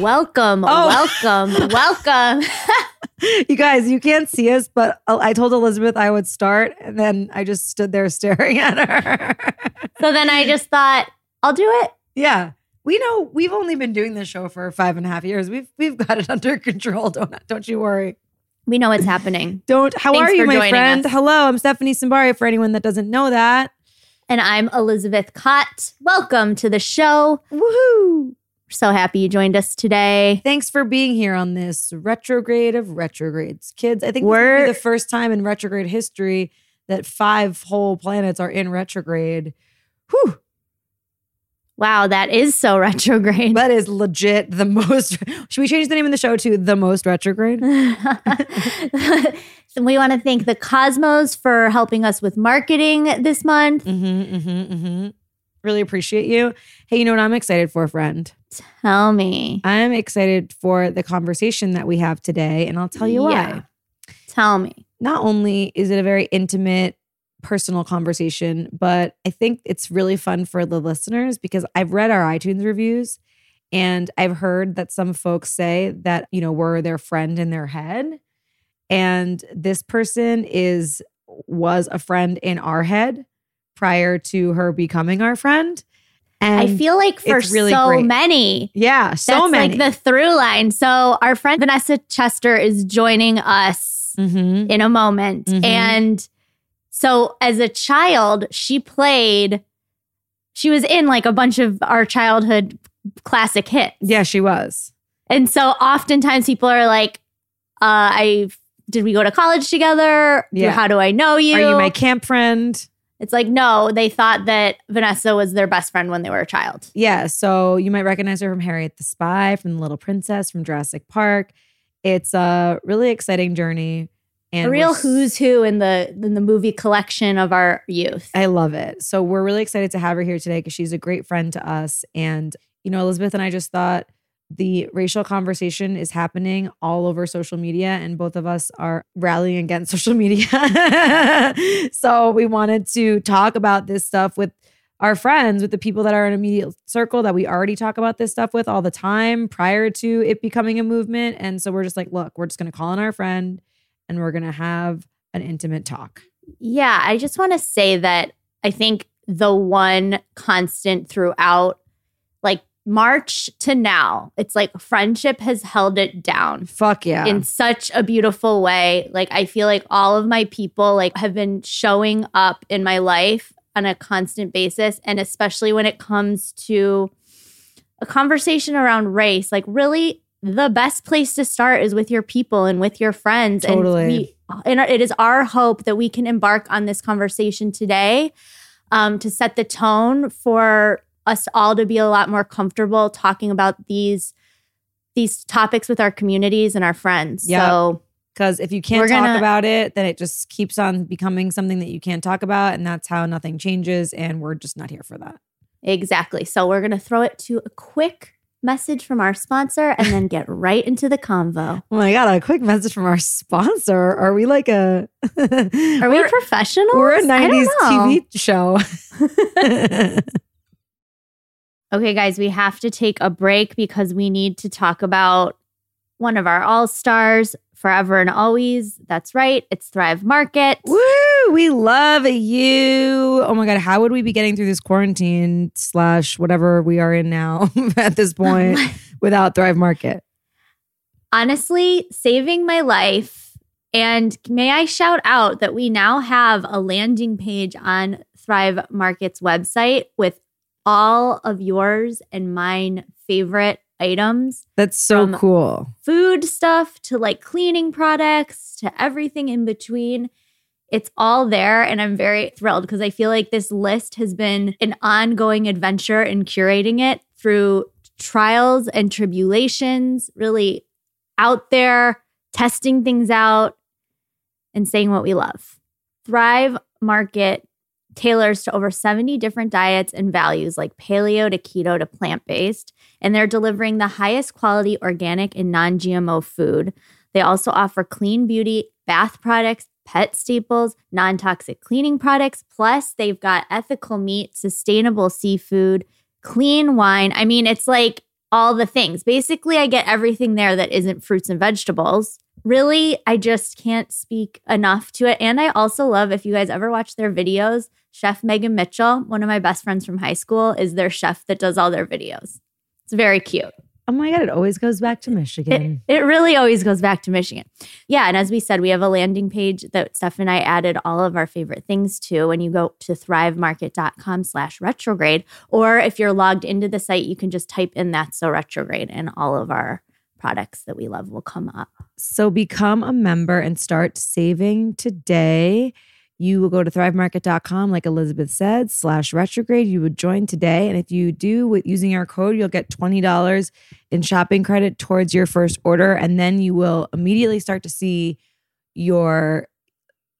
Welcome, oh. welcome, welcome. You guys, you can't see us, but uh, I told Elizabeth I would start, and then I just stood there staring at her. so then I just thought, I'll do it. yeah, we know we've only been doing this show for five and a half years. We've we've got it under control. Don't don't you worry. We know what's happening. Don't. How Thanks are you, my friend? us. Hello, I'm Stephanie Simbari. For anyone that doesn't know that, And I'm Elizabeth Kott. Welcome to the show. woohoo! We're so happy you joined us today. Thanks for being here on this retrograde of retrogrades, kids. I think We're- the first time in retrograde history that five whole planets are in retrograde. Whew. Wow, that is so retrograde. That is legit the most. Should we change the name of the show to The Most Retrograde? so we want to thank the Cosmos for helping us with marketing this month. Mm-hmm, mm-hmm, mm-hmm. Really appreciate you. Hey, you know what I'm excited for, friend? Tell me. I'm excited for the conversation that we have today, and I'll tell you why. Tell me. Not only is it a very intimate, personal conversation, but I think it's really fun for the listeners because I've read our iTunes reviews and I've heard that some folks say that, you know, we're their friend in their head. And this person is was a friend in our head prior to her becoming our friend. And I feel like for really so great. many, yeah, so that's many. like the through line. So our friend Vanessa Chester is joining us Mhm. in a moment. Mhm. And so as a child, she played, she was in like a bunch of our childhood classic hits. Yeah, she was. And so oftentimes people are like, uh, I did we go to college together? Yeah. How do I know you? Are you my camp friend? It's like, no, they thought that Vanessa was their best friend when they were a child. Yeah, so you might recognize her from Harriet the Spy, from The Little Princess, from Jurassic Park. It's a really exciting journey. And a real who's who in the in the movie collection of our youth. I love it. So we're really excited to have her here today because she's a great friend to us. And, you know, Elizabeth and I just thought the racial conversation is happening all over social media, and both of us are rallying against social media. so we wanted to talk about this stuff with our friends, with the people that are in immediate circle that we already talk about this stuff with all the time prior to it becoming a movement. And so we're just like, look, we're just going to call on our friend and we're going to have an intimate talk. Yeah, I just want to say that I think the one constant throughout, March to now, it's like friendship has held it down Fuck yeah. in such a beautiful way. Like I feel like all of my people like have been showing up in my life on a constant basis and especially when it comes to a conversation around race, like really the best place to start is with your people and with your friends. Totally. And we and it is our hope that we can embark on this conversation today um, to set the tone for us all to be a lot more comfortable talking about these these topics with our communities and our friends. Yep. So Because if you can't talk gonna- about it, then it just keeps on becoming something that you can't talk about. And that's how nothing changes. And we're just not here for that. exactly. So we're gonna throw it to a quick message from our sponsor and then get right into the convo. Oh my God, a quick message from our sponsor. Are we like a. Are we professional? We're a I don't 90s. TV show. Okay, guys, we have to take a break because we need to talk about one of our all stars forever and always. That's right, it's Thrive Market. Woo! We love you. Oh my God, how would we be getting through this quarantine slash whatever we are in now at this point without Thrive Market? Honestly, saving my life. And may I shout out that we now have a landing page on Thrive Market's website with all of yours and mine favorite items That's so From- cool. food stuff to like cleaning products to everything in between. It's all there. And I'm very thrilled because I feel like this list has been an ongoing adventure in curating it through trials and tribulations, really out there testing things out and saying what we love. Thrive Market tailors to over 70 different diets and values like paleo to keto to plant based, and they're delivering the highest quality organic and non GMO food. They also offer clean beauty, bath products, pet staples, non toxic cleaning products. Plus, they've got ethical meat, sustainable seafood, clean wine. I mean, it's like all the things. Basically, I get everything there that isn't fruits and vegetables. Really, I just can't speak enough to it. And I also love if you guys ever watch their videos, Chef Megan Mitchell, one of my best friends from high school, is their chef that does all their videos. It's very cute. Oh my God, it always goes back to It, Michigan. it really always goes back to Michigan. Yeah. And as we said, we have a landing page that Steph and I added all of our favorite things to when you go to thrivemarket.com slash retrograde. Or if you're logged into the site, you can just type in that's so retrograde and all of our products that we love will come up. So become a member and start saving today. You will go to thrivemarket.com, like Elizabeth said, slash retrograde. You would join today. And if you do with using our code, you'll get $20 in shopping credit towards your first order. And then you will immediately start to see your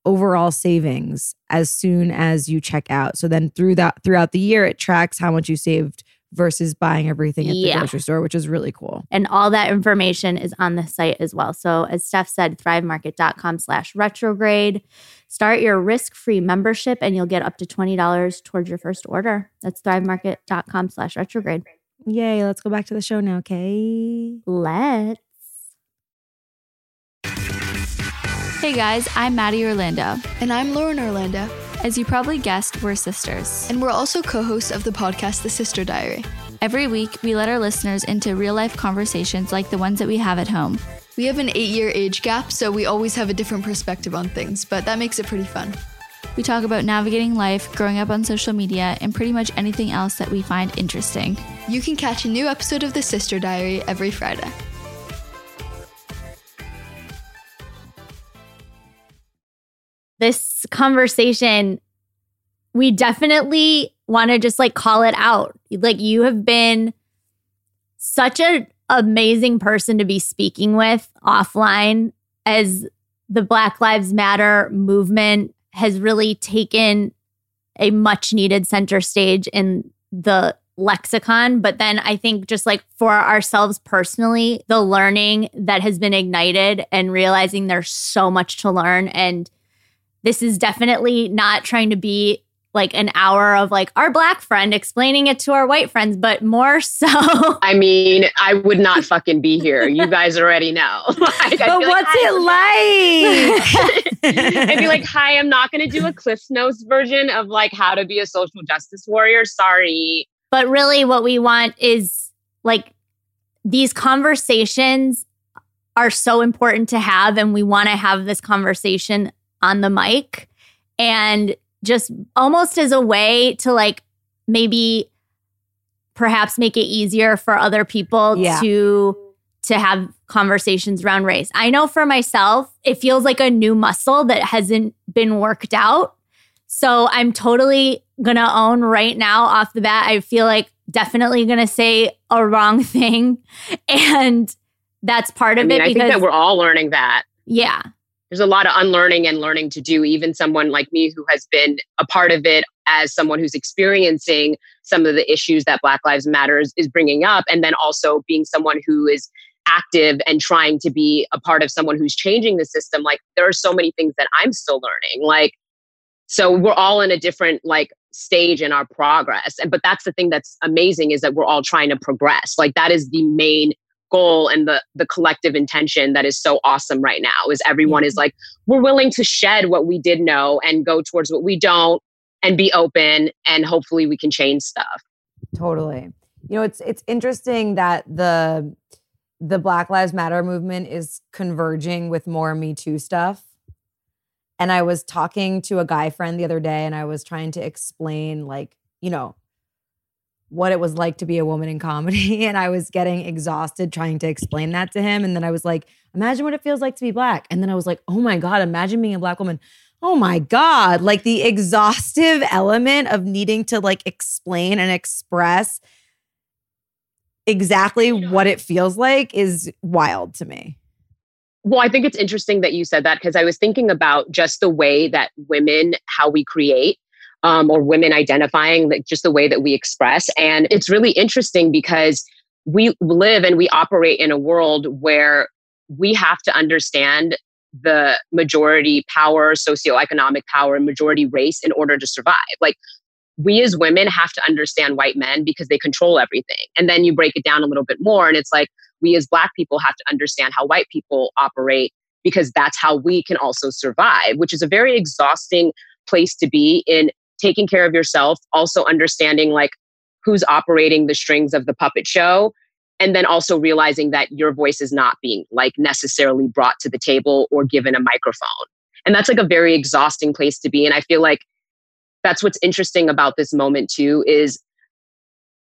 overall savings as soon as you check out. So then through that throughout the year, it tracks how much you saved versus buying everything at the Yeah. grocery store, which is really cool. And all that information is on the site as well. So as Steph said, thrivemarket.com slash retrograde. Start your risk-free membership and you'll get up to $20 towards your first order. That's thrivemarket.com slash retrograde. Yay, let's go back to the show now, okay? Let's. Hey guys, I'm Maddie Orlando. And I'm Lauren Orlando, As you probably guessed, we're sisters. and we're also co hosts of the podcast The Sister Diary. Every week, we let our listeners into real life conversations like the ones that we have at home. We have an eight year age gap, so we always have a different perspective on things, but that makes it pretty fun. We talk about navigating life, growing up on social media, and pretty much anything else that we find interesting. You can catch a new episode of The Sister Diary every Friday. This conversation, we definitely want to just like call it out. Like you have been such an amazing person to be speaking with offline as the Black Lives Matter movement has really taken a much needed center stage in the lexicon. But then I think just like for ourselves personally, the learning that has been ignited and realizing there's so much to learn. And this is definitely not trying to be like an hour of like our black friend explaining it to our white friends, but more so. I mean, I would not fucking be here. You guys already know. Like, But be like, what's it like? I'd be like, hi, I'm not going to do a Cliff Notes version of like how to be a social justice warrior. Sorry. But really, what we want is like these conversations are so important to have, and we want to have this conversation on the mic and just almost as a way to like maybe perhaps make it easier for other people Yeah. to to have conversations around race. I know for myself, it feels like a new muscle that hasn't been worked out. So I'm totally gonna own right now off the bat. I feel like definitely gonna say a wrong thing, and that's part I of mean, it I think that we're all learning that. yeah, There's a lot of unlearning and learning to do. Even someone like me who has been a part of it as someone who's experiencing some of the issues that Black Lives Matters is bringing up, and then also being someone who is active and trying to be a part of someone who's changing the system. Like there are so many things that I'm still learning. Like so we're all in a different like stage in our progress and but that's the thing that's amazing is that we're all trying to progress like that is the main goal and the the collective intention that is so awesome right now is everyone is mm-hmm. like we're willing to shed what we did know and go towards what we don't and be open and hopefully we can change stuff Totally. You know, it's it's interesting that the the Black Lives Matter movement is converging with more Me Too stuff. And I was talking to a guy friend the other day and I was trying to explain like, you know, what it was like to be a woman in comedy and I was getting exhausted trying to explain that to him and then I was like, imagine what it feels like to be black. And then I was like, "Oh my god, imagine being a black woman." Oh my God. Like the exhaustive element of needing to like explain and express exactly what it feels like is wild to me. Well, I think it's interesting that you said that because I was thinking about just the way that women, how we create, um, or women identifying, like just the way that we express. And it's really interesting because we live and we operate in a world where we have to understand the majority power, socioeconomic power, and majority race in order to survive. Like we as women have to understand white men because they control everything. And then you break it down a little bit more, and it's like we as black people have to understand how white people operate because that's how we can also survive, which is a very exhausting place to be in taking care of yourself, also understanding like who's operating the strings of the puppet show and then also realizing that your voice is not being like necessarily brought to the table or given a microphone. And that's like a very exhausting place to be and I feel like that's what's interesting about this moment too is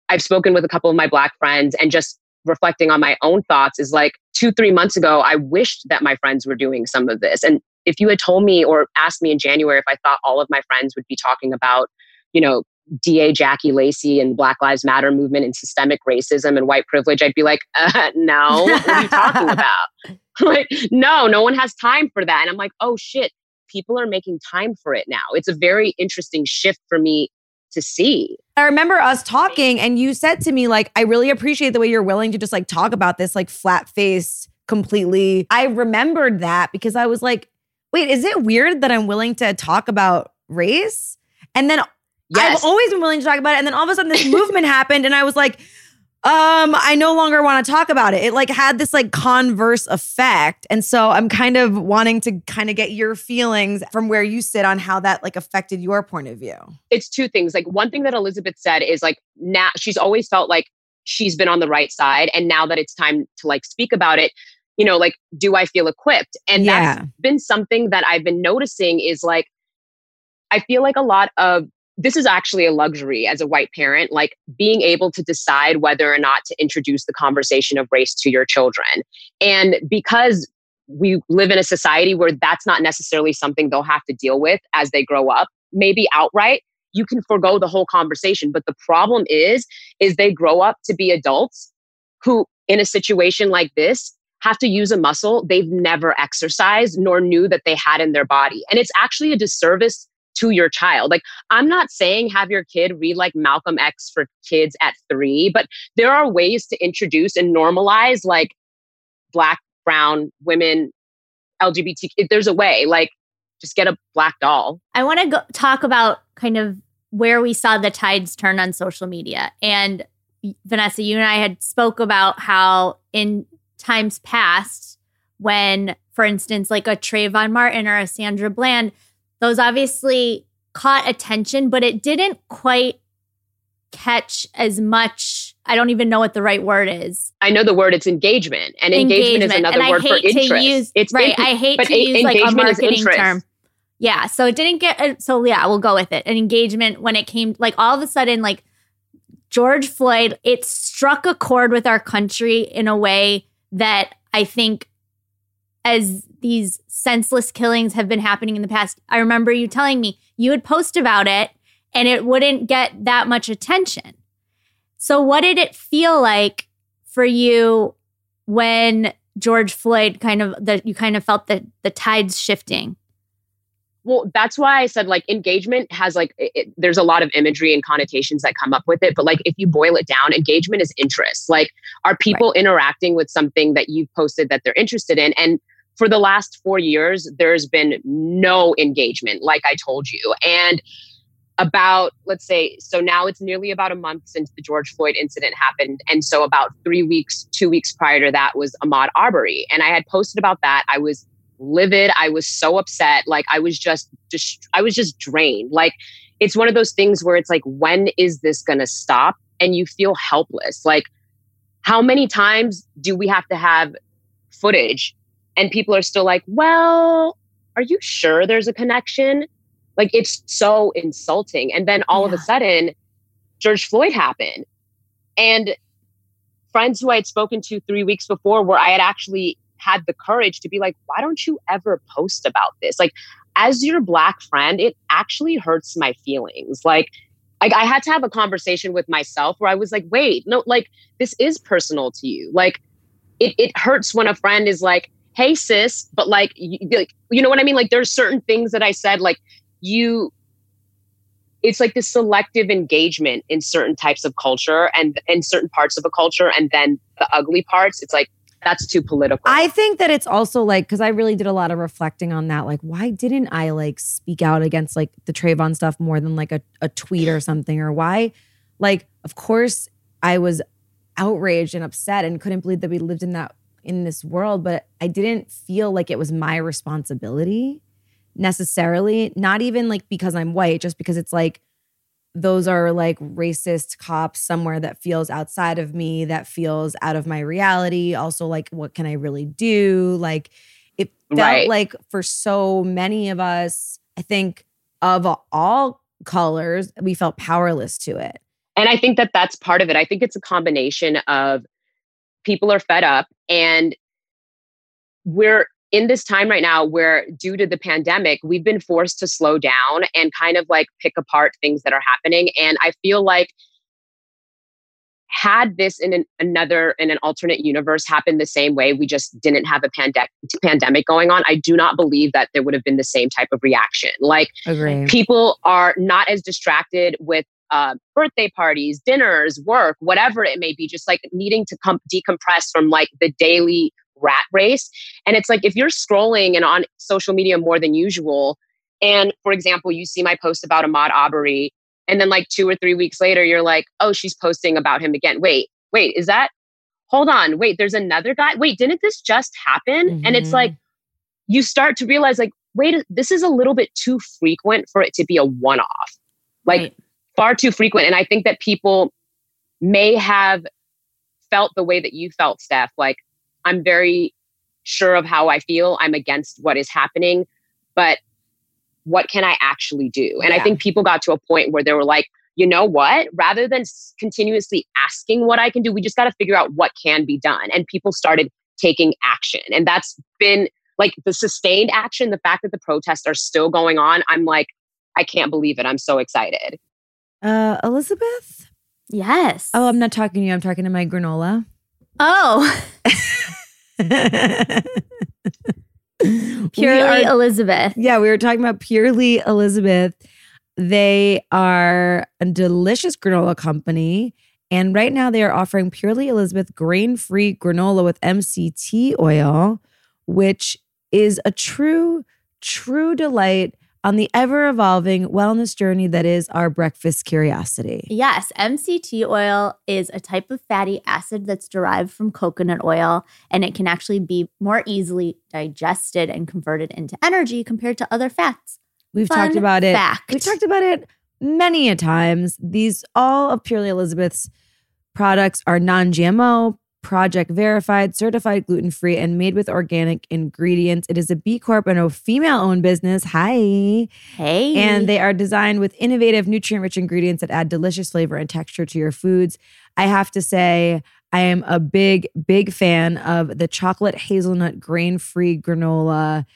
I've spoken with a couple of my black friends and just reflecting on my own thoughts is like 2 3 months ago I wished that my friends were doing some of this and if you had told me or asked me in January if I thought all of my friends would be talking about, you know, DA Jackie Lacey and Black Lives Matter movement and systemic racism and white privilege, I'd be like, uh, no, what are you talking about? like, no, no one has time for that. And I'm like, oh shit, people are making time for it now. It's a very interesting shift for me to see. I remember us talking, and you said to me, like, I really appreciate the way you're willing to just like talk about this, like flat faced, completely. I remembered that because I was like, wait, is it weird that I'm willing to talk about race? And then Yes. I've always been willing to talk about it. And then all of a sudden this movement happened and I was like, um, I no longer want to talk about it. It like had this like converse effect. And so I'm kind of wanting to kind of get your feelings from where you sit on how that like affected your point of view. it's two things. Like one thing that Elizabeth said is like now she's always felt like she's been on the right side. And now that it's time to like speak about it, you know, like, do I feel equipped? And Yeah. that's been something that I've been noticing is like, I feel like a lot of this is actually a luxury as a white parent, like being able to decide whether or not to introduce the conversation of race to your children. And because we live in a society where that's not necessarily something they'll have to deal with as they grow up, maybe outright, you can forego the whole conversation. But the problem is, is they grow up to be adults who, in a situation like this, have to use a muscle they've never exercised nor knew that they had in their body. And it's actually a disservice to your child. Like, I'm not saying have your kid read like Malcolm X for kids at three, but there are ways to introduce and normalize like Black, brown, women, LGBT. There's a way, like, just get a black doll. I want to go talk about kind of where we saw the tides turn on social media. And Vanessa, you and I had spoke about how in times past, when, for instance, like a Trayvon Martin or a Sandra Bland, those obviously caught attention, but it didn't quite catch as much. I don't even know what the right word is. I know the word it's engagement, and engagement, is another and I word for interest. to use it's right. I hate to use like a marketing term. Yeah, so it didn't get. uh, So yeah, we'll go with it. An engagement when it came, like all of a sudden, like George Floyd, it struck a chord with our country in a way that I think, as these senseless killings have been happening in the past, I remember you telling me you would post about it and it wouldn't get that much attention. So, what did it feel like for you when George Floyd kind of that you kind of felt the the tides shifting? Well, that's why I said like engagement has like it, it- there's a lot of imagery and connotations that come up with it. But like if you boil it down, engagement is interest. Like are people interacting with something that you've posted that they're interested in? And for the last four years, there's been no engagement, like I told you. And about let's say so now it's nearly about a month since the George Floyd incident happened and so about 3 weeks 2 weeks prior to that was Ahmaud Arbery and I had posted about that I was livid. I was so upset. Like I was just just I was just drained. Like it's one of those things where it's like when is this going to stop? And you feel helpless. Like how many times do we have to have footage and people are still like well are you sure there's a connection? Like it's so insulting. And then all of a sudden, George Floyd happened. And friends who I had spoken to three weeks before, where I had actually had the courage to be like, why don't you ever post about this? Like, as your black friend, it actually hurts my feelings. Like, like I had to have a conversation with myself where I was like, wait, no, like this is personal to you. Like it, it hurts when a friend is like, hey sis, but like you, like you know what I mean? Like there's certain things that I said like you it's like the selective engagement in certain types of culture and in certain parts of a culture and then the ugly parts it's like that's too political I think that it's also like because I really did a lot of reflecting on that. Like, why didn't I like speak out against like the Trayvon stuff more than like a, a tweet or something? Or why, like, of course, I was outraged and upset and couldn't believe that we lived in that in this world, but I didn't feel like it was my responsibility necessarily. Not even like because I'm white, just because it's like those are like racist cops somewhere that feels outside of me, that feels out of my reality. Also, like, what can I really do? Like, it felt Right. like for so many of us, I think of all colors, we felt powerless to it. And I think that that's part of it. I think it's a combination of people are fed up and we're in this time right now where due to the pandemic we've been forced to slow down and kind of like pick apart things that are happening and I feel like had this in an, another in an alternate universe happened the same way we just didn't have a pande- pandemic going on i do not believe that there would have been the same type of reaction like Agree. people are not as distracted with uh, birthday parties, dinners, work, whatever it may be, just like needing to come decompress from like the daily rat race. And it's like if you're scrolling and on social media more than usual, and for example, you see my post about Ahmaud Arbery, and then like two or three weeks later, you're like, oh, she's posting about him again. Wait, wait, is that? Hold on, wait, there's another guy. Wait, didn't this just happen? And it's like mm-hmm. you start to realize, like, wait, this is a little bit too frequent for it to be a one off. Like, Right. far too frequent. And I think that people may have felt the way that you felt, Steph. Like, I'm very sure of how I feel. I'm against what is happening, but what can I actually do? And I think people got to a point where they were like, you know what? Rather than s- continuously asking what I can do, we just got to figure out what can be done. And people started taking action. And that's been like the sustained action, the fact that the protests are still going on. I'm like, I can't believe it. I'm so excited. Uh, Elizabeth? Yes. Oh, I'm not talking to you. I'm talking to my granola. Oh, purely are- Elizabeth. yeah, we were talking about Purely Elizabeth. They are a delicious granola company. And right now they are offering Purely Elizabeth grain free granola with MCT oil, which is a true, true delight on the ever evolving wellness journey that is our breakfast curiosity. Yes, MCT oil is a type of fatty acid that's derived from coconut oil, and it can actually be more easily digested and converted into energy compared to other fats. We've Fun talked about it. fact. We've talked about it many a times. These all of Purely Elizabeth's products are non-GMO, project verified, certified gluten-free, and made with organic ingredients. It is a B Corp and a female-owned business. Hi. Hey. And they are designed with innovative, nutrient rich ingredients that add delicious flavor and texture to your foods. I have to say, I am a big, big fan of the chocolate hazelnut grain free granola.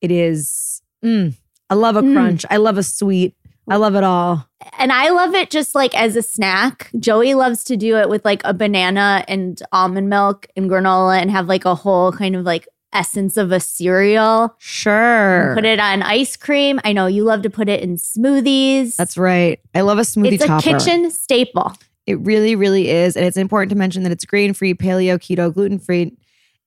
It is, mm, I love a Mm. crunch. I love a sweet. I love it all. and I love it just like as a snack. Joey loves to do it with like a banana and almond milk and granola and have like a whole kind of like essence of a cereal. Sure. Put it on ice cream. I know you love to put it in smoothies. That's right. I love a smoothie it's a topper. kitchen staple. It really, really is. And it's important to mention that it's grain free, paleo, keto, gluten free,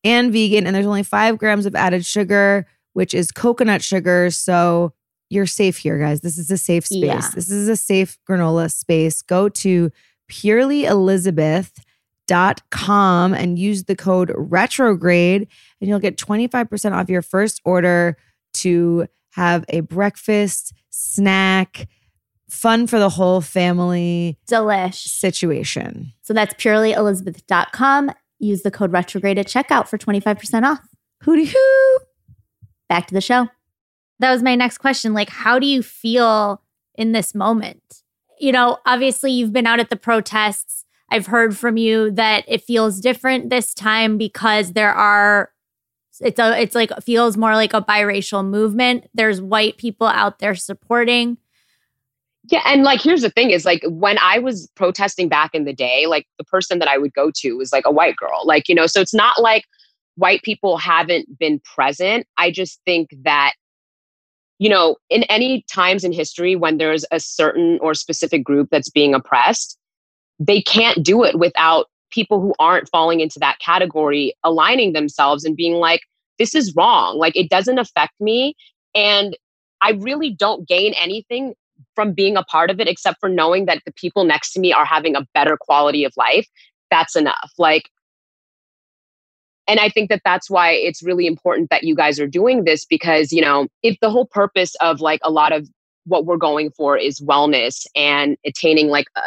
and vegan. And there's only five grams of added sugar, which is coconut sugar. So you're safe here, guys. This is a safe space. Yeah. This is a safe granola space. Go to purelyelizabeth.com and use the code retrograde, and you'll get 25% off your first order to have a breakfast, snack, fun for the whole family Delish. situation. So that's purelyelizabeth.com. Use the code retrograde at checkout for 25% off. Hooty hoo. Back to the show. That was my next question. Like, how do you feel in this moment? You know, obviously, you've been out at the protests. I've heard from you that it feels different this time because there are it's a it's like feels more like a biracial movement. There's white people out there supporting. Yeah, and like here's the thing is like when I was protesting back in the day, like the person that I would go to was like a white girl. Like, you know, so it's not like white people haven't been present. I just think that, you know, in any times in history when there's a certain or specific group that's being oppressed, they can't do it without people who aren't falling into that category aligning themselves and being like, this is wrong. Like, it doesn't affect me. And I really don't gain anything from being a part of it except for knowing that the people next to me are having a better quality of life. That's enough. Like, and I think that that's why it's really important that you guys are doing this because, you know, if the whole purpose of like a lot of what we're going for is wellness and attaining like a,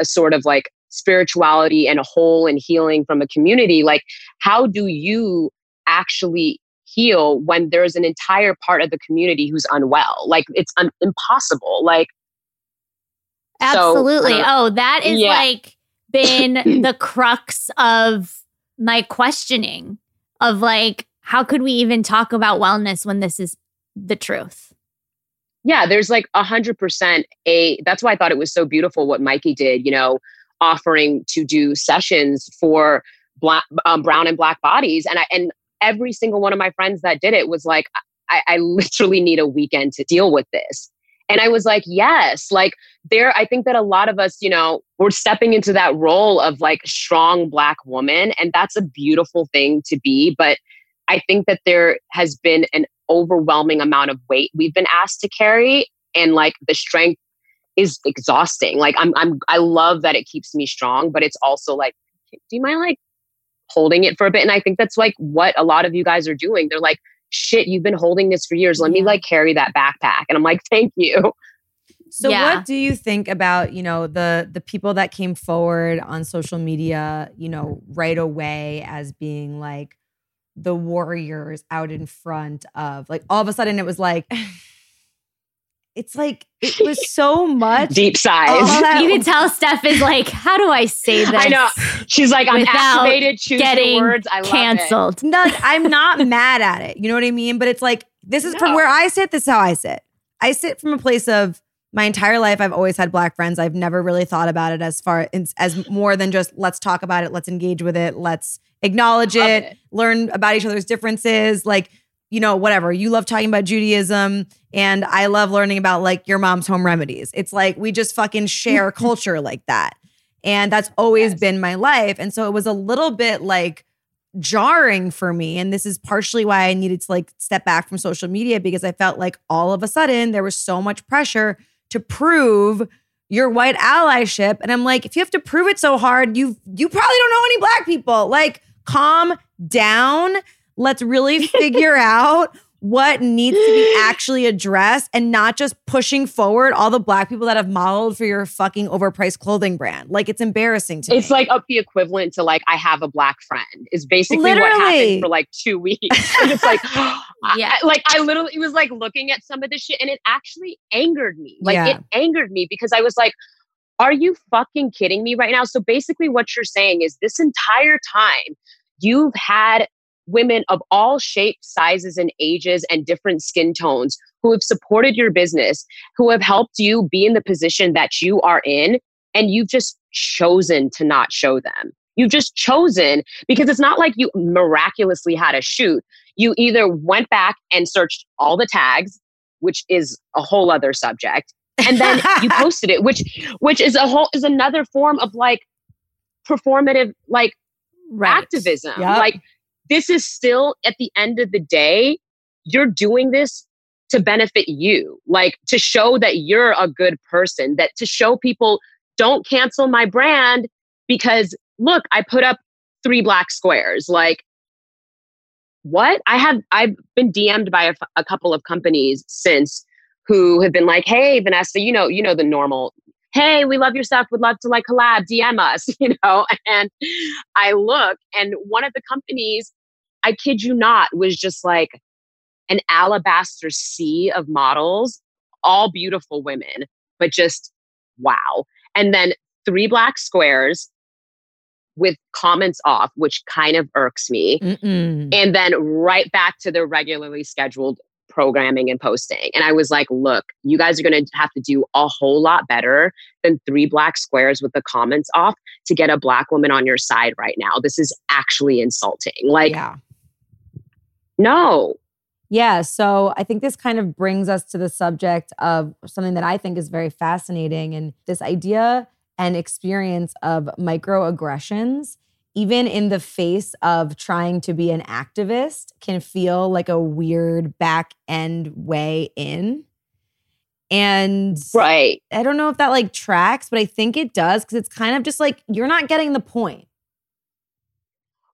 a sort of like spirituality and a whole and healing from a community, like, how do you actually heal when there's an entire part of the community who's unwell? Like, it's un- impossible. Like, so, Absolutely. uh, oh, that is yeah. like been the crux of my questioning of like, how could we even talk about wellness when this is the truth? yeah, there's like a hundred percent a. That's why I thought it was so beautiful what Mikey did. You know, offering to do sessions for black, um, brown and black bodies, and I and every single one of my friends that did it was like, I, I literally need a weekend to deal with this. And I was like, yes, like there, I think that a lot of us, you know, we're stepping into that role of like strong black woman. And that's a beautiful thing to be. But I think that there has been an overwhelming amount of weight we've been asked to carry. And like the strength is exhausting. Like I'm, I'm, I love that it keeps me strong, but it's also like, do you mind like holding it for a bit? And I think that's like what a lot of you guys are doing. They're like, shit, you've been holding this for years. Let me like carry that backpack. And I'm like, thank you. So Yeah. what do you think about, you know, the the people that came forward on social media, you know, right away as being like the warriors out in front of like all of a sudden it was like it's like it was so much Deep sighs. You can tell Steph is like, how do I say this? I know. She's like, I'm Without activated. Choose Getting your words. I love it. canceled. No, I'm not mad at it. You know what I mean? But it's like this is from where I sit. This is how I sit. I sit from a place of my entire life. I've always had black friends. I've never really thought about it as far as, as more than just let's talk about it, let's engage with it, let's acknowledge it, it. learn about each other's differences. Like you know, whatever. You love talking about Judaism, and I love learning about like your mom's home remedies. It's like we just fucking share culture like that. And that's always Yes. been my life. And so it was a little bit like jarring for me. And this is partially why I needed to like step back from social media because I felt like all of a sudden there was so much pressure to prove your white allyship. And I'm like, if you have to prove it so hard, you you probably don't know any black people. Like, calm down. Let's really figure out what needs to be actually addressed and not just pushing forward all the black people that have modeled for your fucking overpriced clothing brand. Like it's embarrassing to me. It's me. like up the equivalent to like I have a black friend is basically what happened for like two weeks. And it's like, Yeah. yeah, like I literally was like looking at some of this shit and it actually angered me. Like Yeah. it angered me because I was like, are you fucking kidding me right now? So basically, what you're saying is this entire time you've had women of all shapes, sizes, and ages and different skin tones who have supported your business, who have helped you be in the position that you are in, and you've just chosen to not show them. You've just chosen because it's not like you miraculously had a shoot. You either went back and searched all the tags, which is a whole other subject, and then you posted it, which which is a whole is another form of like performative like Right. activism. Yep. Like this is still at the end of the day, you're doing this to benefit you, like to show that you're a good person, that to show people don't cancel my brand because look, I put up three black squares. Like what? I have I've been DM'd by a, couple of companies since who have been like, "Hey, Vanessa, you know, you know the normal hey, we love your stuff, would love to like collab, DM us, you know. And I look, and one of the companies, I kid you not, was just like an alabaster sea of models, all beautiful women, but just wow. And then three black squares with comments off, which kind of irks me. Mm-mm. And then right back to their regularly scheduled programming and posting. And I was like, look, you guys are going to have to do a whole lot better than three black squares with the comments off to get a black woman on your side right now. This is actually insulting. Like, yeah. No. Yeah, so I think this kind of brings us to the subject of something that I think is very fascinating and this idea and experience of microaggressions, even in the face of trying to be an activist, can feel like a weird back end way in. And Right. I don't know if that like tracks, but I think it does because it's kind of just like you're not getting the point.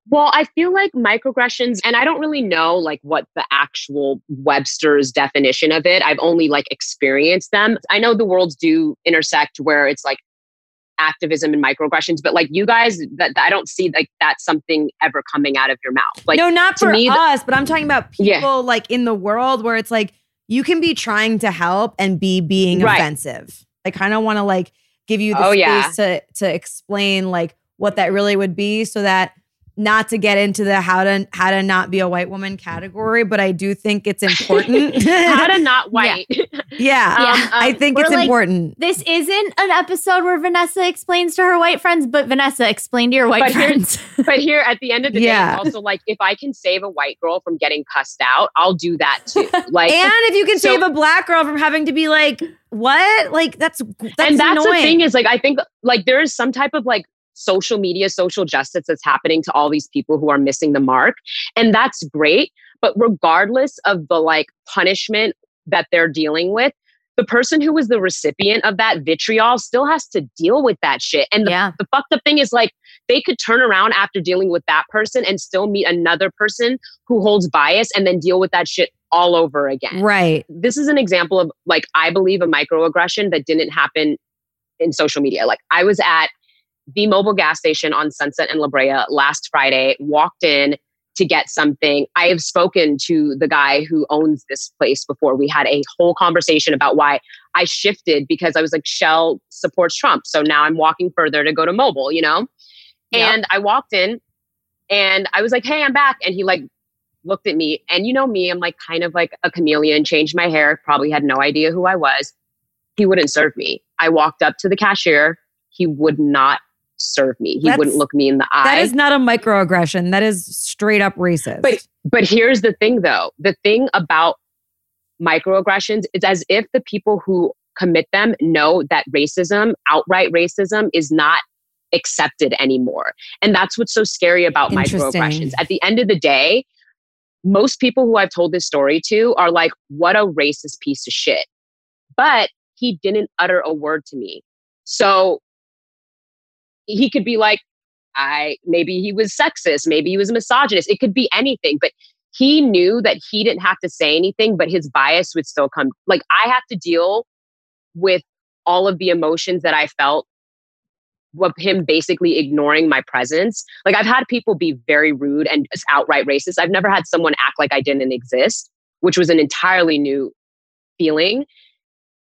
Well, I feel like microaggressions, and I don't really know like what the actual Webster's definition of it. I've only like experienced them. I know the worlds do intersect where it's like activism and microaggressions, but like you guys, that, I don't see like that's something ever coming out of your mouth. Like no, not for me, us, but I'm talking about people Yeah. like in the world where it's like you can be trying to help and be being Right. offensive. I kind of want to like give you the Oh, space yeah. to to explain like what that really would be so that not to get into the how to how to not be a white woman category, but I do think it's important. how to not white. yeah, Yeah. I um, think it's like- important. This isn't an episode where Vanessa explains to her white friends, but Vanessa, explain to your white But here- friends. but here at the end of the Yeah. day, also like if I can save a white girl from getting cussed out, I'll do that too. Like And if you can so- save a black girl from having to be like, what? Like that's that's and that's annoying. the thing is like I think like there is some type of like social media social justice that's happening to all these people who are missing the mark and that's great but regardless of the like punishment that they're dealing with the person who was the recipient of that vitriol still has to deal with that shit and the, yeah. the fucked up thing is like they could turn around after dealing with that person and still meet another person who holds bias and then deal with that shit all over again right. this is an example of like I believe a microaggression that didn't happen in social media. Like I was at the Mobil gas station on Sunset and La Brea last Friday, walked in to get something. I have spoken to the guy who owns this place before. We had a whole conversation about why I shifted because I was like Shell supports Trump. So now I'm walking further to go to Mobil, you know? Yep. And I walked in and I was like, "Hey, I'm back." And he like looked at me and you know me i'm like kind of like a chameleon changed my hair probably had no idea who i was he wouldn't serve me i walked up to the cashier he would not serve me. He That's- wouldn't look me in the eye. That is not a microaggression. That is straight up racist. But- but here's the thing though. The thing about microaggressions is as if the people who commit them know that racism outright racism is not accepted anymore. And that's what's so scary about microaggressions. At the end of the day most people who i've told this story to are like what a racist piece of shit. But he didn't utter a word to me. So he could be like I maybe he was sexist, maybe he was a misogynist. It could be anything, but he knew that he didn't have to say anything, but his bias would still come. Like I have to deal with all of the emotions that I felt with him basically ignoring my presence. Like I've had people be very rude and just outright racist. I've never had someone act like I didn't exist, which was an entirely new feeling.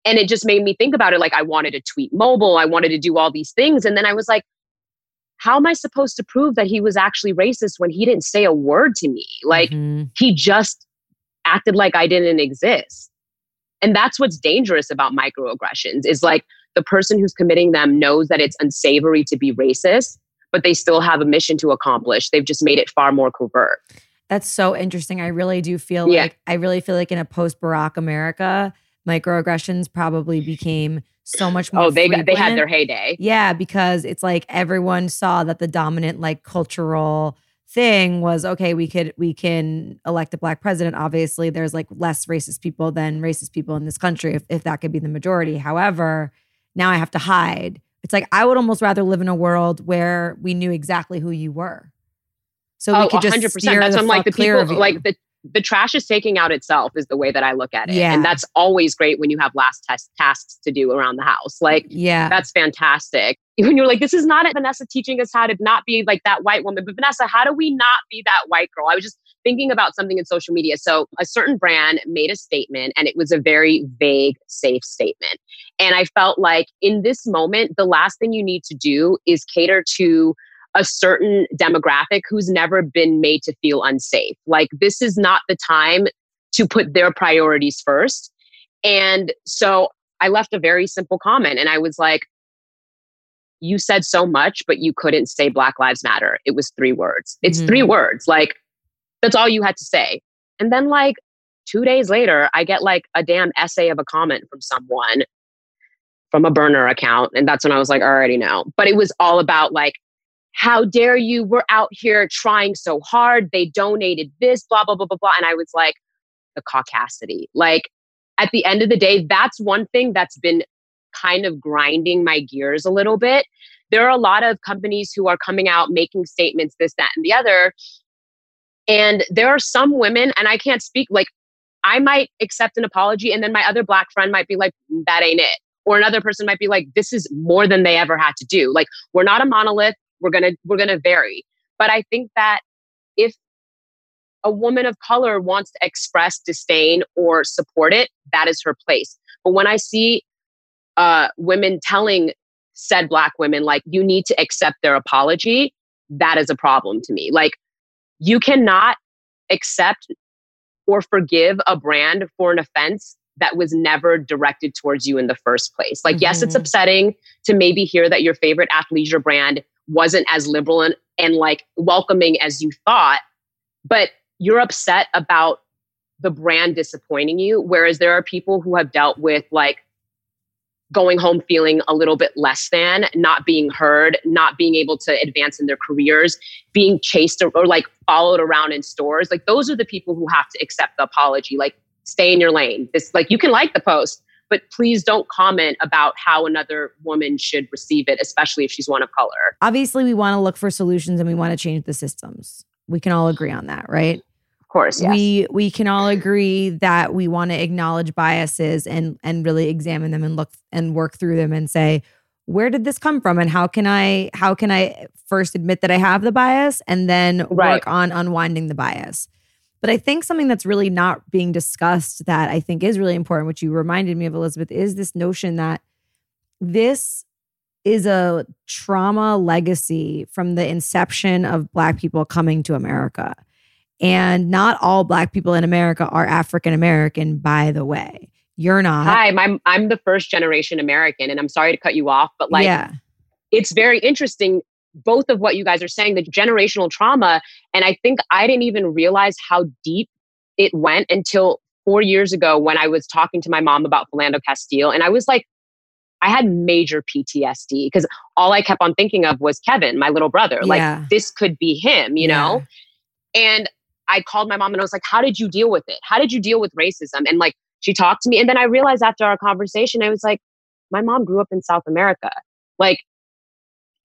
And it just made me think about it like I wanted to tweet Mobil, I wanted to do all these things. And then I was like, how am I supposed to prove that he was actually racist when he didn't say a word to me? Like Mhm. he just acted like I didn't exist. And that's what's dangerous about microaggressions is like the person who's committing them knows that it's unsavory to be racist, but they still have a mission to accomplish. They've just made it far more covert. That's so interesting. I really do feel Yeah. like I really feel like in a post Barack America, microaggressions probably became so much more. Oh, they got, they had their heyday. Yeah, because it's like everyone saw that the dominant like cultural thing was okay, we could we can elect a black president. Obviously, there's like less racist people than racist people in this country if, if that could be the majority. However, now I have to hide. It's like I would almost rather live in a world where we knew exactly who you were. So we oh, could just 100%. steer That's the when like the fuck clear of people like the the trash is taking out itself is the way that I look at it. Yeah. And that's always great when you have last test tasks to do around the house. Like yeah. that's fantastic. When you're like, this is not it. Vanessa teaching us how to not be like that white woman, but Vanessa, how do we not be that white girl? I was just thinking about something in social media. So a certain brand made a statement and it was a very vague, safe statement. And I felt like in this moment, the last thing you need to do is cater to a certain demographic who's never been made to feel unsafe. Like this is not the time to put their priorities first. And so I left a very simple comment and I was like, you said so much, but you couldn't say Black Lives Matter. It was three words. It's Mhm. three words. Like, that's all you had to say. And then like two days later, I get like a damn essay of a comment from someone from a burner account. And that's when I was like, I already know. But it was all about like, how dare you? We're out here trying so hard. They donated this, blah, blah, blah, blah, blah. And I was like, the caucasity. Like at the end of the day, that's one thing that's been kind of grinding my gears a little bit. There are a lot of companies who are coming out making statements, this, that, and the other. And there are some women, and I can't speak, like, I might accept an apology, and then my other black friend might be like, mm, that ain't it. Or another person might be like, this is more than they ever had to do. Like, we're not a monolith. We're gonna, we're gonna vary. But I think that if a woman of color wants to express disdain or support it, that is her place. But when I see uh, women telling said black women, like, you need to accept their apology, that is a problem to me. Like, you cannot accept or forgive a brand for an offense that was never directed towards you in the first place. Like, yes, it's Mhm. upsetting to maybe hear that your favorite athleisure brand wasn't as liberal and, and like welcoming as you thought, but you're upset about the brand disappointing you. Whereas there are people who have dealt with like going home feeling a little bit less than, not being heard, not being able to advance in their careers, being chased or, or like followed around in stores. Like those are the people who have to accept the apology. Like stay in your lane. This like you can like the post, but please don't comment about how another woman should receive it, especially if she's one of color. Obviously, we want to look for solutions and we want to change the systems. We can all agree on that, right? Of course, yes. we we can all agree that we want to acknowledge biases and and really examine them and look and work through them and say where did this come from and how can i how can i first admit that i have the bias and then Right. work on unwinding the bias but i think something that's really not being discussed that i think is really important which you reminded me of elizabeth is this notion that this is a trauma legacy from the inception of black people coming to america and not all black people in America are African American, by the way. You're not. Hi, I'm I'm the first generation American, and I'm sorry to cut you off, but like yeah. it's very interesting both of what you guys are saying the generational trauma and i think i didn't even realize how deep it went until four years ago when i was talking to my mom about philando castile and i was like i had major ptsd because all i kept on thinking of was kevin my little brother like this could be him you know and I called my mom and I was like, How did you deal with it? How did you deal with racism? And like, she talked to me. And then I realized after our conversation, I was like, My mom grew up in South America. Like,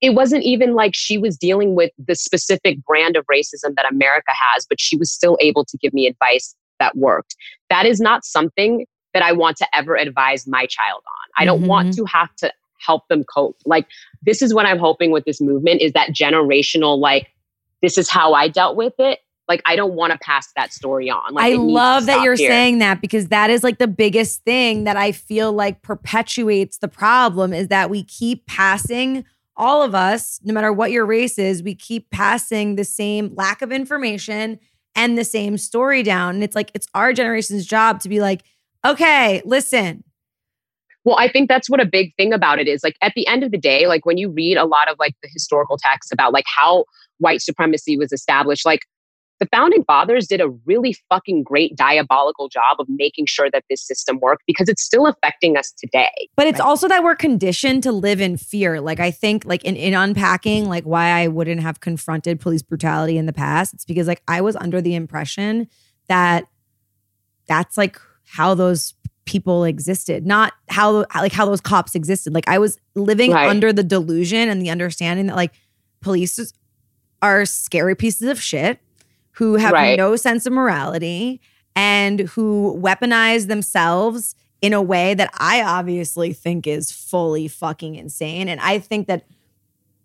it wasn't even like she was dealing with the specific brand of racism that America has, but she was still able to give me advice that worked. That is not something that I want to ever advise my child on. I don't want mm-hmm. to have to help them cope. Like, this is what I'm hoping with this movement is that generational, like, this is how I dealt with it. Like, I don't want to pass that story on. Like, I it needs to love that you're here. saying that because that is like the biggest thing that I feel like perpetuates the problem is that we keep passing all of us, no matter what your race is, we keep passing the same lack of information and the same story down. And it's like, it's our generation's job to be like, okay, listen, Well, I think that's what a big thing about it is. Like at the end of the day, like when you read a lot of like the historical texts about like how white supremacy was established, like the founding fathers did a really fucking great diabolical job of making sure that this system worked because it's still affecting us today. But it's also that we're conditioned to live in fear. Like I think like in, in unpacking like why I wouldn't have confronted police brutality in the past, it's because like I was under the impression that that's like how those people existed, not how like how those cops existed. Like I was living Right. under the delusion and the understanding that like police are scary pieces of shit who have Right. no sense of morality and who weaponize themselves in a way that I obviously think is fully fucking insane. And I think that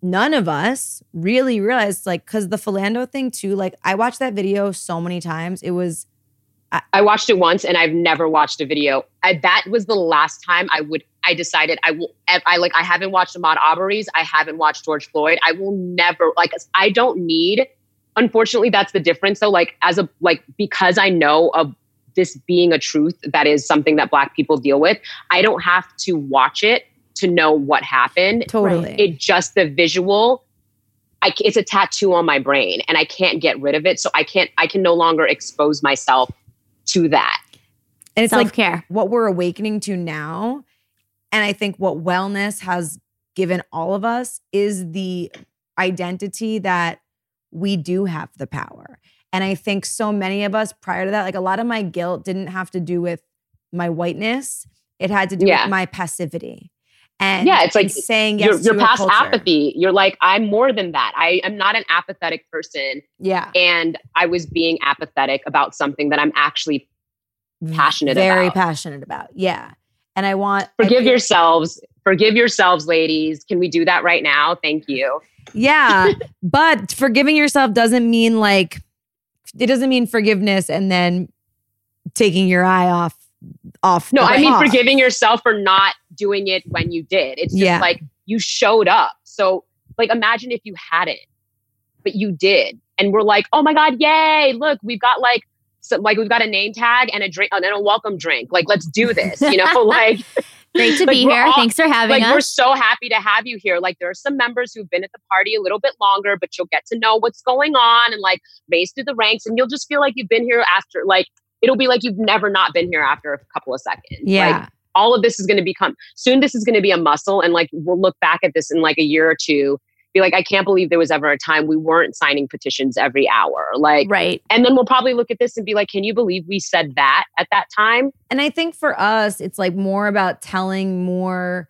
none of us really realized, like, because the Philando thing too, like, I watched that video so many times. It was, I watched it once and I've never watched a video. I, that was the last time I would. I decided I will. I like. I haven't watched Ahmaud Arbery's. I haven't watched George Floyd. I will never like. I don't need. Unfortunately, that's the difference. though. like as a like because I know of this being a truth that is something that Black people deal with. I don't have to watch it to know what happened. totally. It just the visual. I, c- it's a tattoo on my brain and I can't get rid of it. So I can't, I can no longer expose myself to that. And it's Self like what we're awakening to now. And I think what wellness has given all of us is the identity that we do have the power. And I think so many of us prior to that, like a lot of my guilt didn't have to do with my whiteness, it had to do Yeah. with my passivity. And Yeah, it's like saying yes you're, to past apathy. You're like, I'm more than that. I am not an apathetic person. Yeah. And I was being apathetic about something that I'm actually mm, passionate Very about. passionate about. Yeah. And I want forgive feel- yourselves. Forgive yourselves, ladies. Can we do that right now? Thank you. Yeah. but forgiving yourself doesn't mean like it doesn't mean forgiveness and then taking your eye off off. No, I mean off. forgiving yourself for not doing it when you did. It's just Yeah. like you showed up. So, like, imagine if you hadn't, but you did, and we're like, oh my god, yay! Look, we've got like. So, like we've got a name tag and a drink and a welcome drink. Like, let's do this. You know, like Great to Like, be here. all- Thanks for having like we're so happy to have you here. Like there are some members who've been at the party a little bit longer, but you'll get to know what's going on and like raise through the ranks, and you'll just feel like you've been here after like it'll be like you've never not been here after a couple of seconds. Yeah. Like all of this is going to become soon. This is going to be a muscle, and like we'll look back at this in like a year or two. Be like, I can't believe there was ever a time we weren't signing petitions every hour. Like, right. and then we'll probably look at this and be like, can you believe we said that at that time? And I think for us, it's like more about telling more.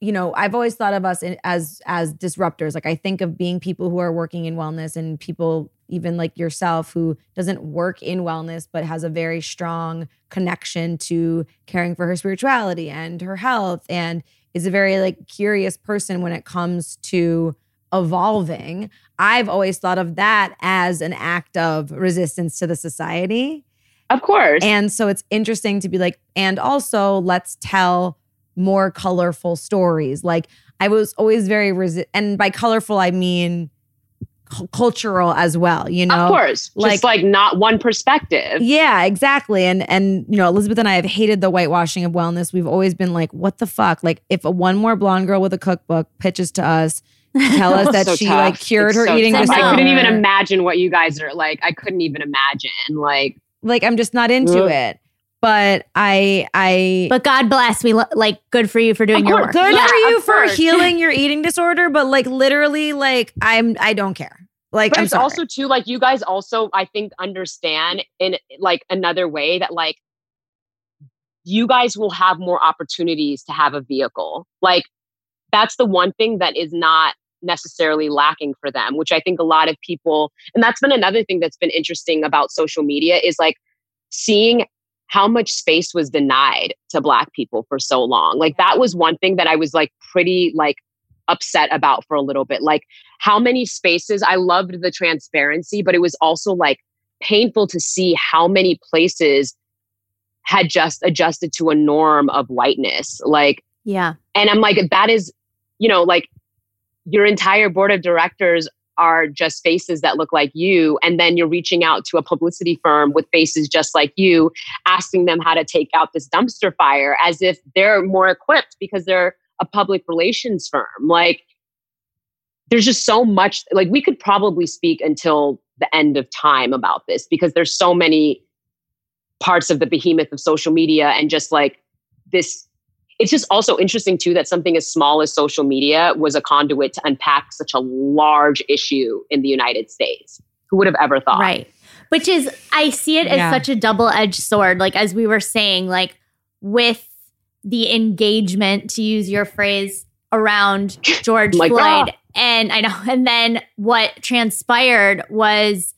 You know, I've always thought of us in, as as disruptors. Like I think of being people who are working in wellness and people even like yourself who doesn't work in wellness but has a very strong connection to caring for her spirituality and her health and is a very like curious person when it comes to evolving. I've always thought of that as an act of resistance to the society. Of course. And so it's interesting to be like, and also let's tell more colorful stories. Like I was always very resi- and by colorful I mean cu- cultural as well. You know, of course. like- just like not one perspective. yeah, exactly. And and you know, Elizabeth and I have hated the whitewashing of wellness. We've always been like, what the fuck? Like if a one more blonde girl with a cookbook pitches to us, tell us oh, that So she tough. like cured It's her so eating disorder. I couldn't even imagine what you guys are like. I couldn't even imagine. Like, Like I'm just not into Ugh. it. But I I But God bless. We lo- like good for you for doing Of your work. good Yeah, for you for course. healing your eating disorder, but like literally, like I'm I don't care. Like but I'm it's sorry. also too like you guys also I think understand in like another way that like you guys will have more opportunities to have a vehicle. Like that's the one thing that is not necessarily lacking for them, which I think a lot of people and that's been another thing that's been interesting about social media is like seeing how much space was denied to black people for so long. Like that was one thing that I was like pretty like upset about for a little bit. Like how many spaces I loved the transparency, but it was also like painful to see how many places had just adjusted to a norm of whiteness. Like, Yeah. and I'm like, that is, you know, like your entire board of directors are just faces that look like you. And then you're reaching out to a publicity firm with faces just like you, asking them how to take out this dumpster fire as if they're more equipped because they're a public relations firm. Like, there's just so much, like, we could probably speak until the end of time about this because there's so many parts of the behemoth of social media and just like this it's just also interesting too that something as small as social media was a conduit to unpack such a large issue in the United States. Who would have ever thought? Right. Which is, I see it Yeah. as such a double edged sword. Like, as we were saying, like with the engagement, to use your phrase, around George Like, Floyd. ah. And I know, and then what transpired was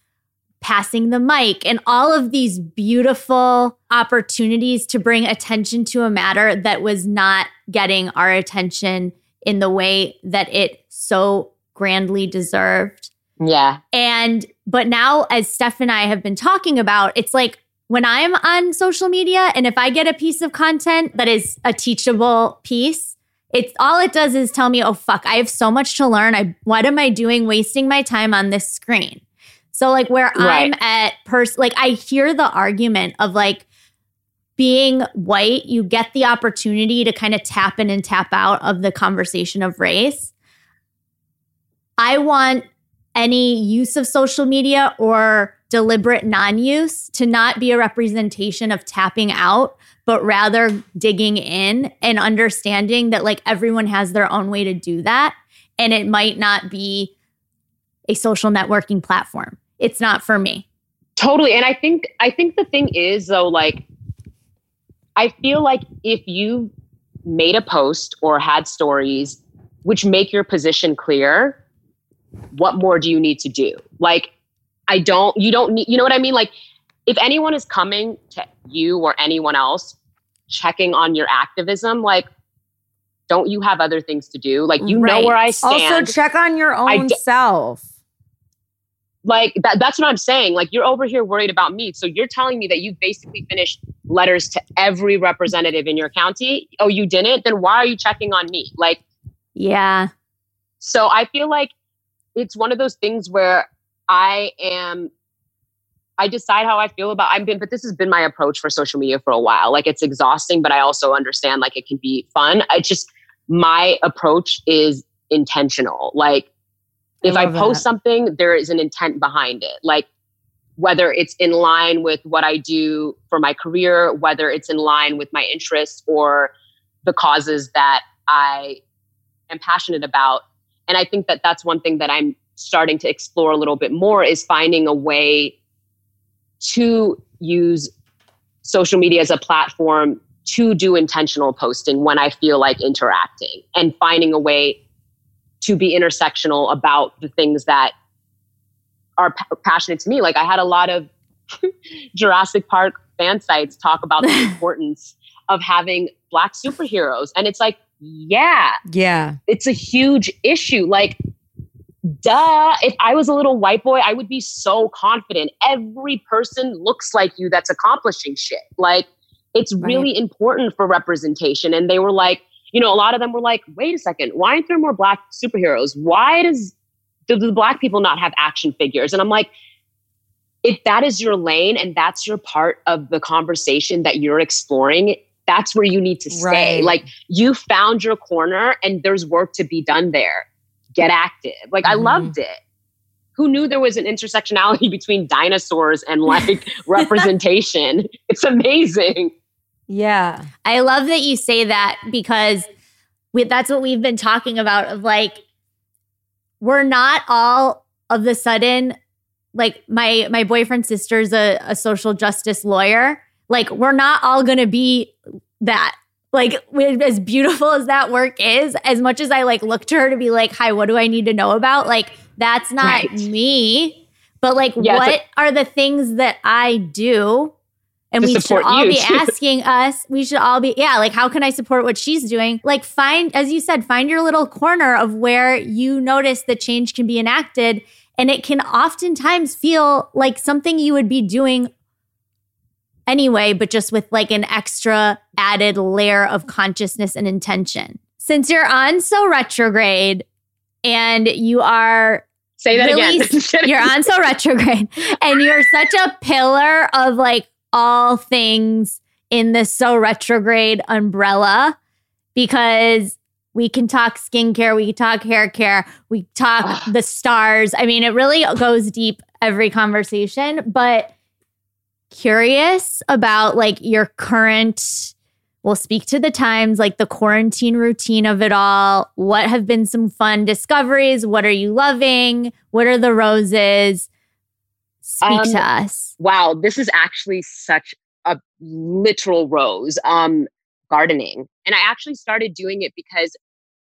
passing the mic and all of these beautiful opportunities to bring attention to a matter that was not getting our attention in the way that it so grandly deserved. Yeah. And but now, as Steph and I have been talking about, it's like when I'm on social media and if I get a piece of content that is a teachable piece, it's all it does is tell me, oh fuck, I have so much to learn. I what am I doing wasting my time on this screen? So like where I'm at pers like I hear the argument of like being white, you get the opportunity to kind of tap in and tap out of the conversation of race. I want any use of social media or deliberate non use to not be a representation of tapping out, but rather digging in and understanding that like everyone has their own way to do that. And it might not be a social networking platform. It's not for me. Totally. And I think I think the thing is though, like I feel like if you made a post or had stories which make your position clear, what more do you need to do? Like I don't you don't need you know what I mean? Like if anyone is coming to you or anyone else checking on your activism, like don't you have other things to do? Like you know where I Right. stand. Also, check on your own d- self. Like that, that's what I'm saying. Like you're over here worried about me. So you're telling me that you basically finished letters to every representative in your county. Oh, you didn't? Then why are you checking on me? Like, Yeah. so I feel like it's one of those things where I am I decide how I feel about I've been but this has been my approach for social media for a while. Like it's exhausting, but I also understand like it can be fun. I just my approach is intentional. Like if I, love post that. something, there is an intent behind it. Like whether it's in line with what I do for my career, whether it's in line with my interests or the causes that I am passionate about. And I think that that's one thing that I'm starting to explore a little bit more is finding a way to use social media as a platform to do intentional posting when I feel like interacting and finding a way to be intersectional about the things that are pa- passionate to me. Like I had a lot of Jurassic Park fan sites talk about the importance of having black superheroes. And it's like, yeah, Yeah. it's a huge issue. Like, duh, if I was a little white boy, I would be so confident. Every person looks like you that's accomplishing shit. Like, it's really important for representation. And they were like, you know, a lot of them were like, wait a second, why aren't there more black superheroes? Why does do the black people not have action figures? And I'm like, if that is your lane and that's your part of the conversation that you're exploring, that's where you need to stay. Right. Like you found your corner and there's work to be done there. Get active. Like I Mhm. loved it. Who knew there was an intersectionality between dinosaurs and like representation? It's amazing. Yeah. I love that you say that because we, that's what we've been talking about of like we're not all of the sudden like my my boyfriend's sister's a, a social justice lawyer like we're not all gonna be that like with- as beautiful as that work is as much as i like look to her to be like hi what do i need to know about like that's not Right. me but like Yeah, what are the things that i do and we should all be too. asking us we should all be yeah like how can i support what she's doing like find as you said find your little corner of where you notice that change can be enacted and it can oftentimes feel like something you would be doing anyway but just with like an extra added layer of consciousness and intention since you're on so retrograde and you are Say that really, again. you're on so retrograde and you're such a pillar of like all things in the so retrograde umbrella because we can talk skincare, we can talk hair care, we talk Ugh. the stars. I mean, it really goes deep every conversation, but curious about like your current we'll speak to the times like the quarantine routine of it all what have been some fun discoveries what are you loving what are the roses speak Um, to us wow, this is actually such a literal rose. Um, gardening. And I actually started doing it because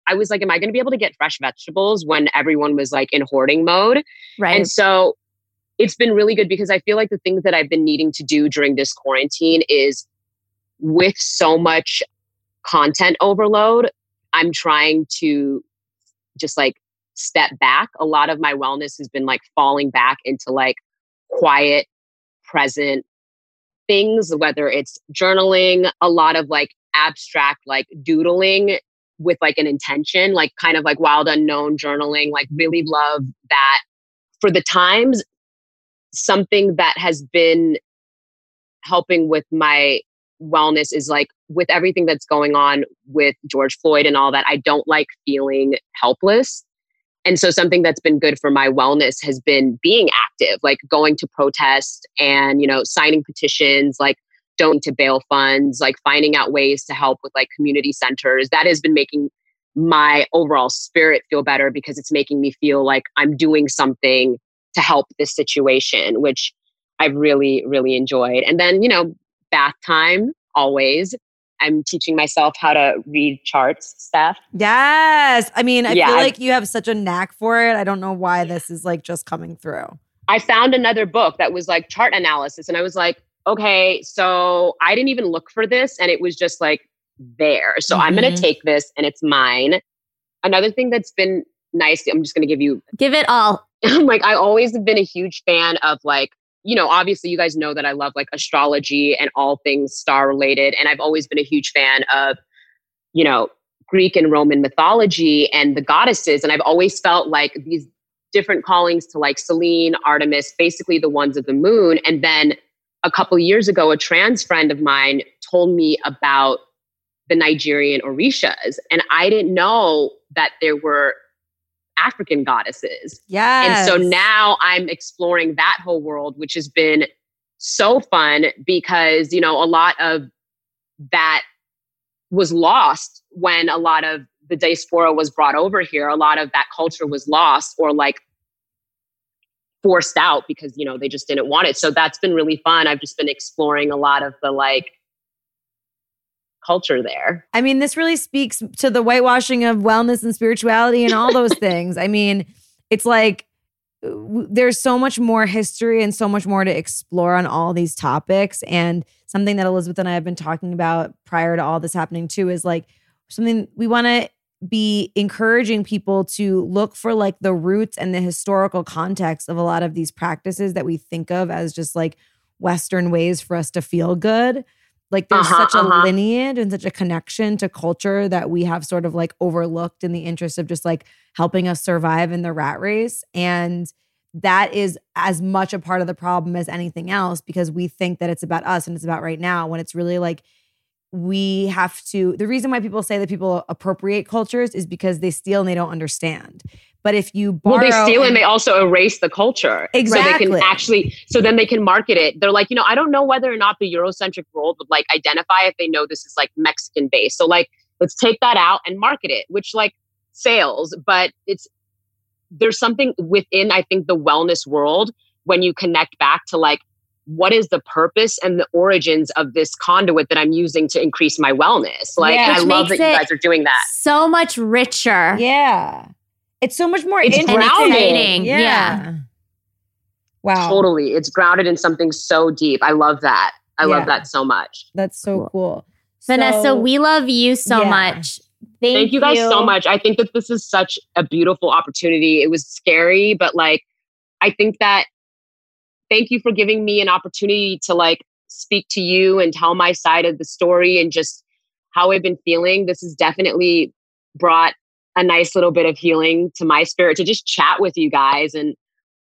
I was like, am I going to be able to get fresh vegetables when everyone was like in hoarding mode? right And so it's been really good because I feel like the things that I've been needing to do during this quarantine is with so much content overload, I'm trying to just like step back. A lot of my wellness has been like falling back into like quiet, present things, whether it's journaling, a lot of like abstract, like doodling with like an intention, like kind of like wild unknown journaling, like really love that. For the times something that has been helping with my wellness is like with everything that's going on with George Floyd and all that I don't like feeling helpless And so something that's been good for my wellness has been being active, like going to protest and, you know, signing petitions, like donating to bail funds, like finding out ways to help with like community centers. That has been making my overall spirit feel better because it's making me feel like I'm doing something to help this situation, which I've really, really enjoyed. And then, you know, bath time always. I'm teaching myself how to read charts, Steph. yes. I mean, I Yeah, feel like you have such a knack for it. I don't know why this is like just coming through. I found another book that was like chart analysis, and I was like, okay, so I didn't even look for this, and it was just like there. So I'm going to mm-hmm. take this, and it's mine. Another thing that's been nice, I'm just going to give you Give it all. I'm like I always have been a huge fan of like you know obviously you guys know that I love like astrology and all things star related and I've always been a huge fan of you know Greek and Roman mythology and the goddesses and I've always felt like these different callings to like Selene, Artemis, basically the ones of the moon and then a couple years ago a trans friend of mine told me about the Nigerian Orishas and I didn't know that there were African goddesses Yes. and so now I'm exploring that whole world, which has been so fun because, you know, a lot of that was lost when a lot of the diaspora was brought over here. A lot of that culture was lost or like forced out because, you know, they just didn't want it. So that's been really fun. I've just been exploring a lot of the like culture there. I mean, this really speaks to the whitewashing of wellness and spirituality and all those things. I mean, it's like there's so much more history and so much more to explore on all these topics. And something that Elizabeth and I have been talking about prior to all this happening too is like something we want to be encouraging people to look for like the roots and the historical context of a lot of these practices that we think of as just like Western ways for us to feel good. Like there's Uh-huh, such a uh-huh. lineage and such a connection to culture that we have sort of like overlooked in the interest of just like helping us survive in the rat race. And that is as much a part of the problem as anything else because we think that it's about us and it's about right now when it's really like we have to the reason why people say that people appropriate cultures is because they steal and they don't understand but if you borrow Well, they steal and they also erase the culture. So they can actually, so then they can market it. They're like, you know, I don't know whether or not the Eurocentric world would like identify if they know this is like Mexican based. So like, let's take that out and market it, which like sales, but it's, there's something within, I think, the wellness world when you connect back to like, what is the purpose and the origins of this conduit that I'm using to increase my wellness? Like, Yeah. I love that you guys are doing that. So much richer. yeah it's so much more It's interesting. grounding. exciting. Yeah. wow Totally. It's grounded in something so deep. I love that. I Yeah. love that so much. that's so Cool. cool Vanessa, So- we love you so Yeah. much. Thank, Thank you guys so much. I think that this is such a beautiful opportunity. It was scary, but like, I think that thank you for giving me an opportunity to like speak to you and tell my side of the story and just how I've been feeling. This has definitely brought a nice little bit of healing to my spirit to just chat with you guys and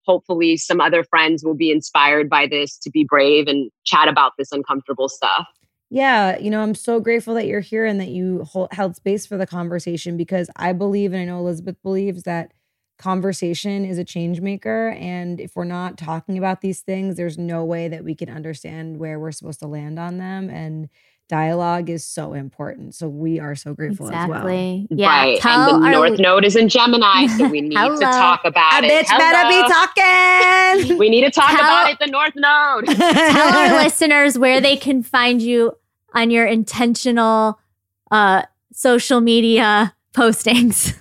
hopefully some other friends will be inspired by this to be brave and chat about this uncomfortable stuff. Yeah, you know, I'm so grateful that you're here and that you hold, held space for the conversation because I believe, and I know Elizabeth believes that conversation is a change maker. And if we're not talking about these things, there's no way that we can understand where we're supposed to land on them. And dialogue is so important. So we are so grateful as well. Exactly. Yeah. right. Tell and the our- North Node is in Gemini, so we need to talk about A it. bitch better be talking. We need to talk Tell- about it, the North Node. tell our listeners where they can find you on your intentional uh, social media postings.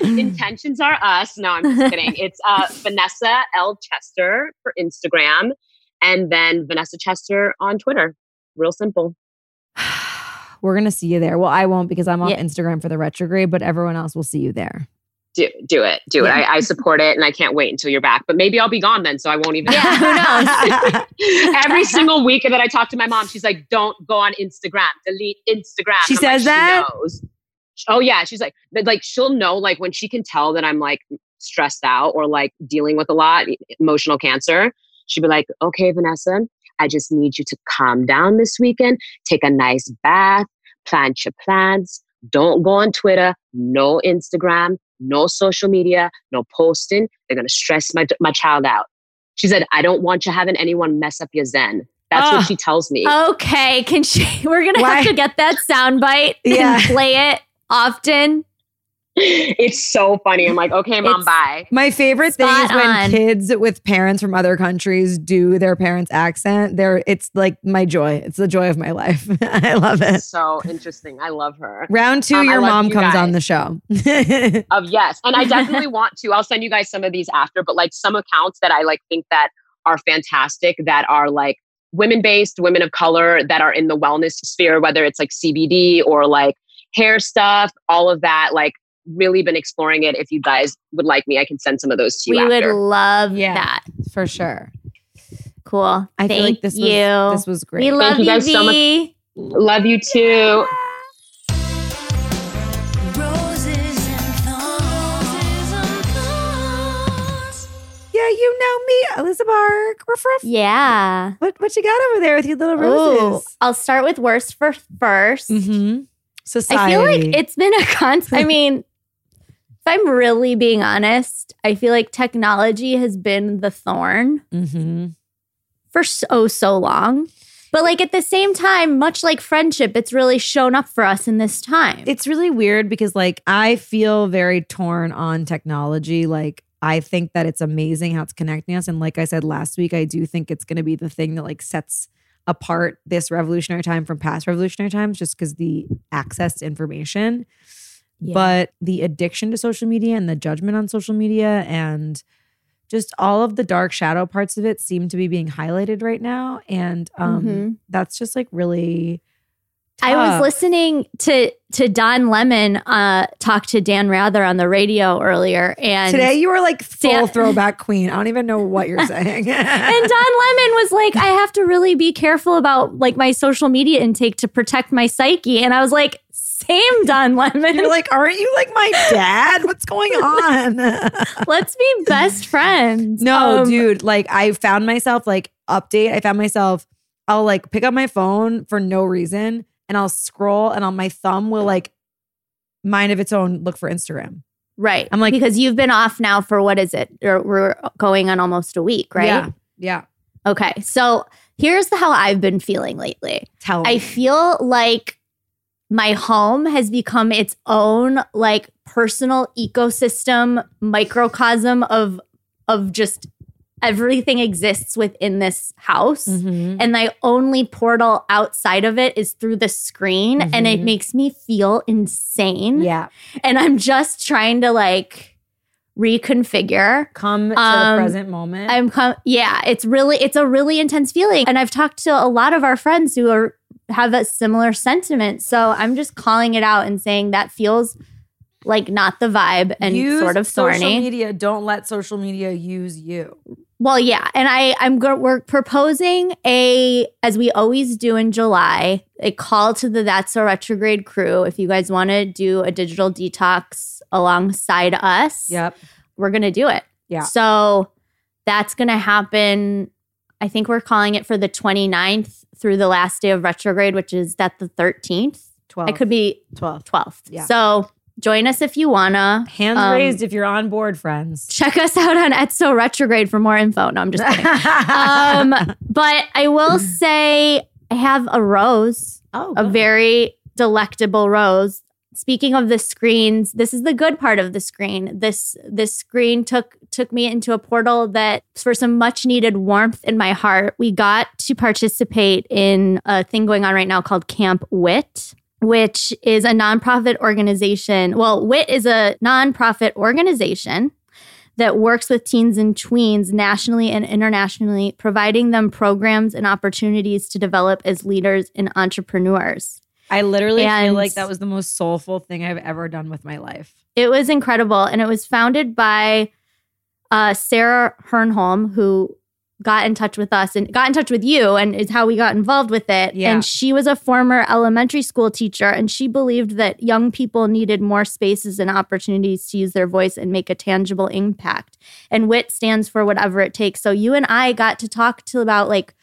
Intentions are us. No, I'm just kidding. It's uh, Vanessa L. Chester for Instagram and then Vanessa Chester on Twitter. Real simple. We're gonna see you there. Well, I won't because I'm on Yeah. Instagram for the retrograde, but everyone else will see you there. Do, do it. Do Yeah. it. I, I support it and I can't wait until you're back. But maybe I'll be gone then, so I won't even. Yeah, who knows? Every single week that I talk to my mom, she's like, "Don't go on Instagram. Delete Instagram." She I'm like, says that? She knows. Oh yeah, she's like, but like she'll know like when she can tell that I'm like stressed out or like dealing with a lot emotional cancer. She'd be like, "Okay, Vanessa, I just need you to calm down this weekend. Take a nice bath, plant your plants, don't go on Twitter, no Instagram, no social media, no posting. They're going to stress my, my child out. She said, I don't want you having anyone mess up your Zen. That's Ah. what she tells me. Okay, can she? We're gonna have to get that soundbite Yeah. and play it often. It's so funny. I'm like, okay, mom, It's- bye. My favorite thing is Spot when on. kids with parents from other countries do their parents' accent. They're it's like my joy. It's the joy of my life. I love it. So interesting. I love her. Round two, Um, your mom you comes on the show. Of yes. And I definitely want to. I'll send you guys some of these after, but like some accounts that I like think that are fantastic that are like women based, women of color that are in the wellness sphere, whether it's like CBD or like hair stuff, all of that. Like really been exploring it. If you guys would like me, I can send some of those to you We would love Yeah. that. For sure. Cool. I Thank feel like this you. was this was great. we love you you, guys so much. Love you too. Roses and thorns. yeah, you know me, Elizabeth Park. We're Yeah. what what you got over there with your little Oh, roses? I'll start with worst for 1st Mm-hmm. Society. I feel like it's been a constant. I mean, if I'm really being honest, I feel like technology has been the thorn Mm-hmm. for so, so long. But like at the same time, much like friendship, it's really shown up for us in this time. It's really weird because like I feel very torn on technology. Like I think that it's amazing how it's connecting us. And like I said last week, I do think it's gonna be the thing that like sets apart this revolutionary time from past revolutionary times just because the access to information. Yeah. But the addiction to social media and the judgment on social media and just all of the dark shadow parts of it seem to be being highlighted right now. And um Mhm. that's just like really I was listening to to Don Lemon uh, talk to Dan Rather on the radio earlier, and Today you were like full Dan- throwback queen. I don't even know what you're saying. and Don Lemon was like, I have to really be careful about like my social media intake to protect my psyche. And I was like, same Don Lemon. you're like, aren't you like my dad? What's going on? Let's be best friends. no, Um, dude. Like I found myself like update. I found myself. I'll like pick up my phone for no reason, and I'll scroll, and on my thumb will like mind of its own look for Instagram. Right. I'm like- because you've been off now for what is it? Or we're going on almost a week, right? Yeah. Yeah. Okay. So here's how I've been feeling lately. Tell I feel like my home has become its own like personal ecosystem microcosm of of just everything exists within this house Mhm. and my only portal outside of it is through the screen and it Mhm. makes me feel insane Yeah. and i'm just trying to like reconfigure Come to Um, the present moment. I'm com- yeah, it's really it's a really intense feeling and I've talked to a lot of our friends who are have a similar sentiment. So I'm just calling it out and saying that feels like not the vibe and Use sort of social thorny. media. Don't let social media use you. Well, yeah, and I I'm go- we're proposing a as we always do in July, a call to the That's So Retrograde crew if you guys want to do a digital detox alongside us. Yep. We're going to do it. Yeah. So that's going to happen. I think we're calling it for the 29th through the last day of retrograde, which is that the 13th. Twelve. I could be 12. 12th. Yeah. So join us if you wanna. Hands Um, raised if you're on board, friends. Check us out on Etso Retrograde for more info. No, I'm just kidding. um, but I will say I have a rose, oh, a good. very delectable rose. Speaking of the screens, this is the good part of the screen. This this screen took took me into a portal that for some much needed warmth in my heart. We got to participate in a thing going on right now called Camp Wit, which is a nonprofit organization. Well, WIT is a nonprofit organization that works with teens and tweens nationally and internationally, providing them programs and opportunities to develop as leaders and entrepreneurs. I literally feel like that was the most soulful thing I've ever done with my life. It was incredible. And it was founded by uh, Sarah Hernholm, who got in touch with us and got in touch with you, and is how we got involved with it. Yeah. And she was a former elementary school teacher, and she believed that young people needed more spaces and opportunities to use their voice and make a tangible impact. And WIT stands for whatever it takes. So you and I got to talk to about like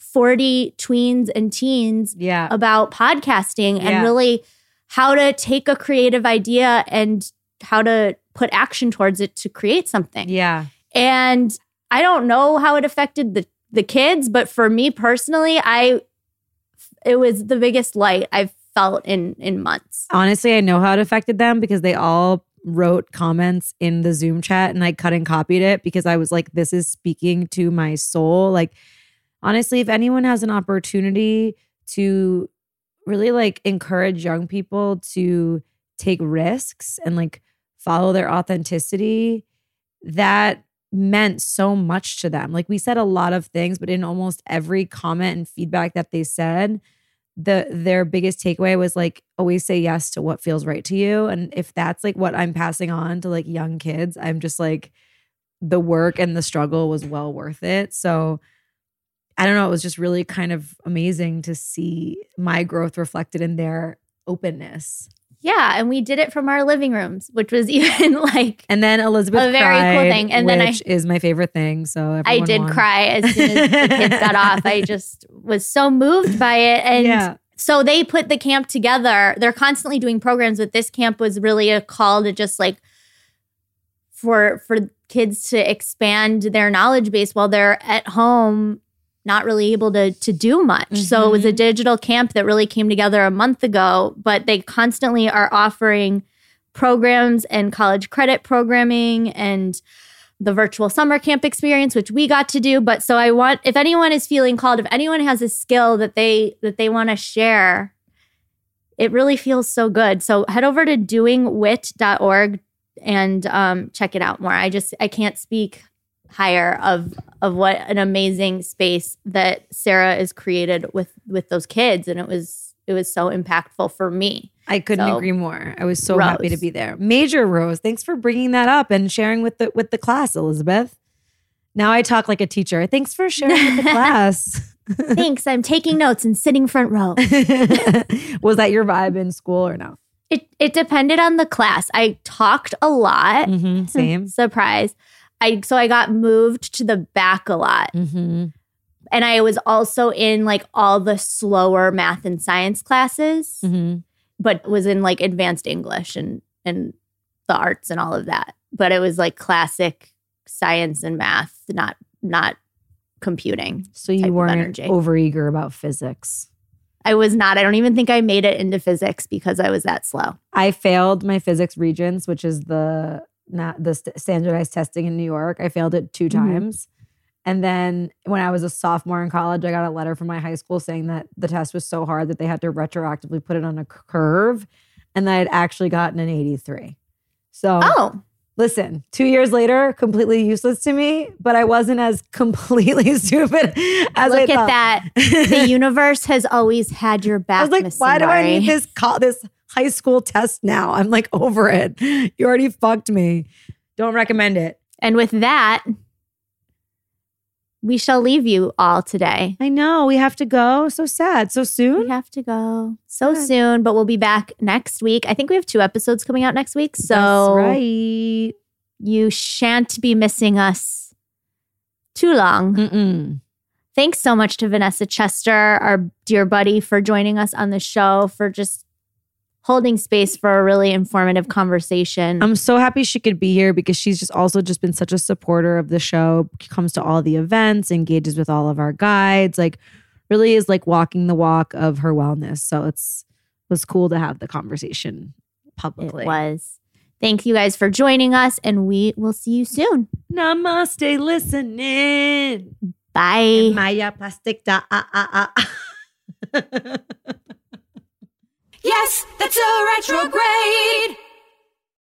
40 tweens and teens Yeah. about podcasting Yeah. and really how to take a creative idea and how to put action towards it to create something. Yeah. And I don't know how it affected the the kids, but for me personally, I it was the biggest light I've felt in in months. Honestly, I know how it affected them because they all wrote comments in the Zoom chat and I cut and copied it because I was like, this is speaking to my soul. Like, honestly, if anyone has an opportunity to really like encourage young people to take risks and like follow their authenticity, that meant so much to them. Like we said a lot of things, but in almost every comment and feedback that they said, the their biggest takeaway was like always say yes to what feels right to you. And if that's like what I'm passing on to like young kids, I'm just like the work and the struggle was well worth it. So I don't know, it was just really kind of amazing to see my growth reflected in their openness. Yeah, and we did it from our living rooms, which was even like And then Elizabeth A very cool thing. And then I- which is my favorite thing. So I did won. cry as soon as the kids got off. I just was so moved by it. And yeah. so they put the camp together. They're constantly doing programs, but this camp was really a call to just like for for kids to expand their knowledge base while they're at home not really able to to do much. So it was a digital camp that really came together a month ago, but they constantly are offering programs and college credit programming and the virtual summer camp experience which we got to do. But so i want if anyone is feeling called if anyone has a skill that they that they want to share it really feels so good. So head over to doingwit.org and um, check it out more. I just i can't speak higher of of what an amazing space that sarah has created with with those kids and it was it was so impactful for me I couldn't So, agree more. I was so happy to be there. Major Rose, thanks for bringing that up and sharing with the with the class, Elizabeth. Now I talk like a teacher. Thanks for sharing with the class. thanks i'm taking notes and sitting front row was that your vibe in school or no? It it depended on the class. I talked a lot. Mm-hmm. Same. Surprise. I so I got moved to the back a lot. Mm-hmm. And I was also in like all the slower math and science classes, Mm-hmm. but was in like advanced English and and the arts and all of that. But it was like classic science and math, not not computing. So you weren't overeager about physics. I was not. I don't even think I made it into physics because I was that slow. I failed my physics regents, which is the not the st- standardized testing in New York. I failed it 2 Mhm. times. And then when I was a sophomore in college, I got a letter from my high school saying that the test was so hard that they had to retroactively put it on a curve and that I'd actually gotten an 83. So Oh, listen, two years later, completely useless to me, but I wasn't as completely stupid as I look at that. the universe has always had your back. I was like, why do I need this call this high school test now? I'm like over it. You already fucked me. Don't recommend it. And with that, we shall leave you all today. I know we have to go. So sad. So soon? We have to go so Good. soon, but we'll be back next week. I think we have two episodes coming out next week. So That's right. you shan't be missing us too long. Mm-mm. Thanks so much to Vanessa Chester, our dear buddy, for joining us on the show, for just holding space for a really informative conversation. I'm so happy she could be here because she's just also just been such a supporter of the show. Comes to all the events, engages with all of our guides. Like, really is like walking the walk of her wellness. So it's was cool to have the conversation publicly. it was. Thank you guys for joining us, and we will see you soon. Namaste, listening. Bye. Maya ah, ah, ah, Yes, that's a retrograde.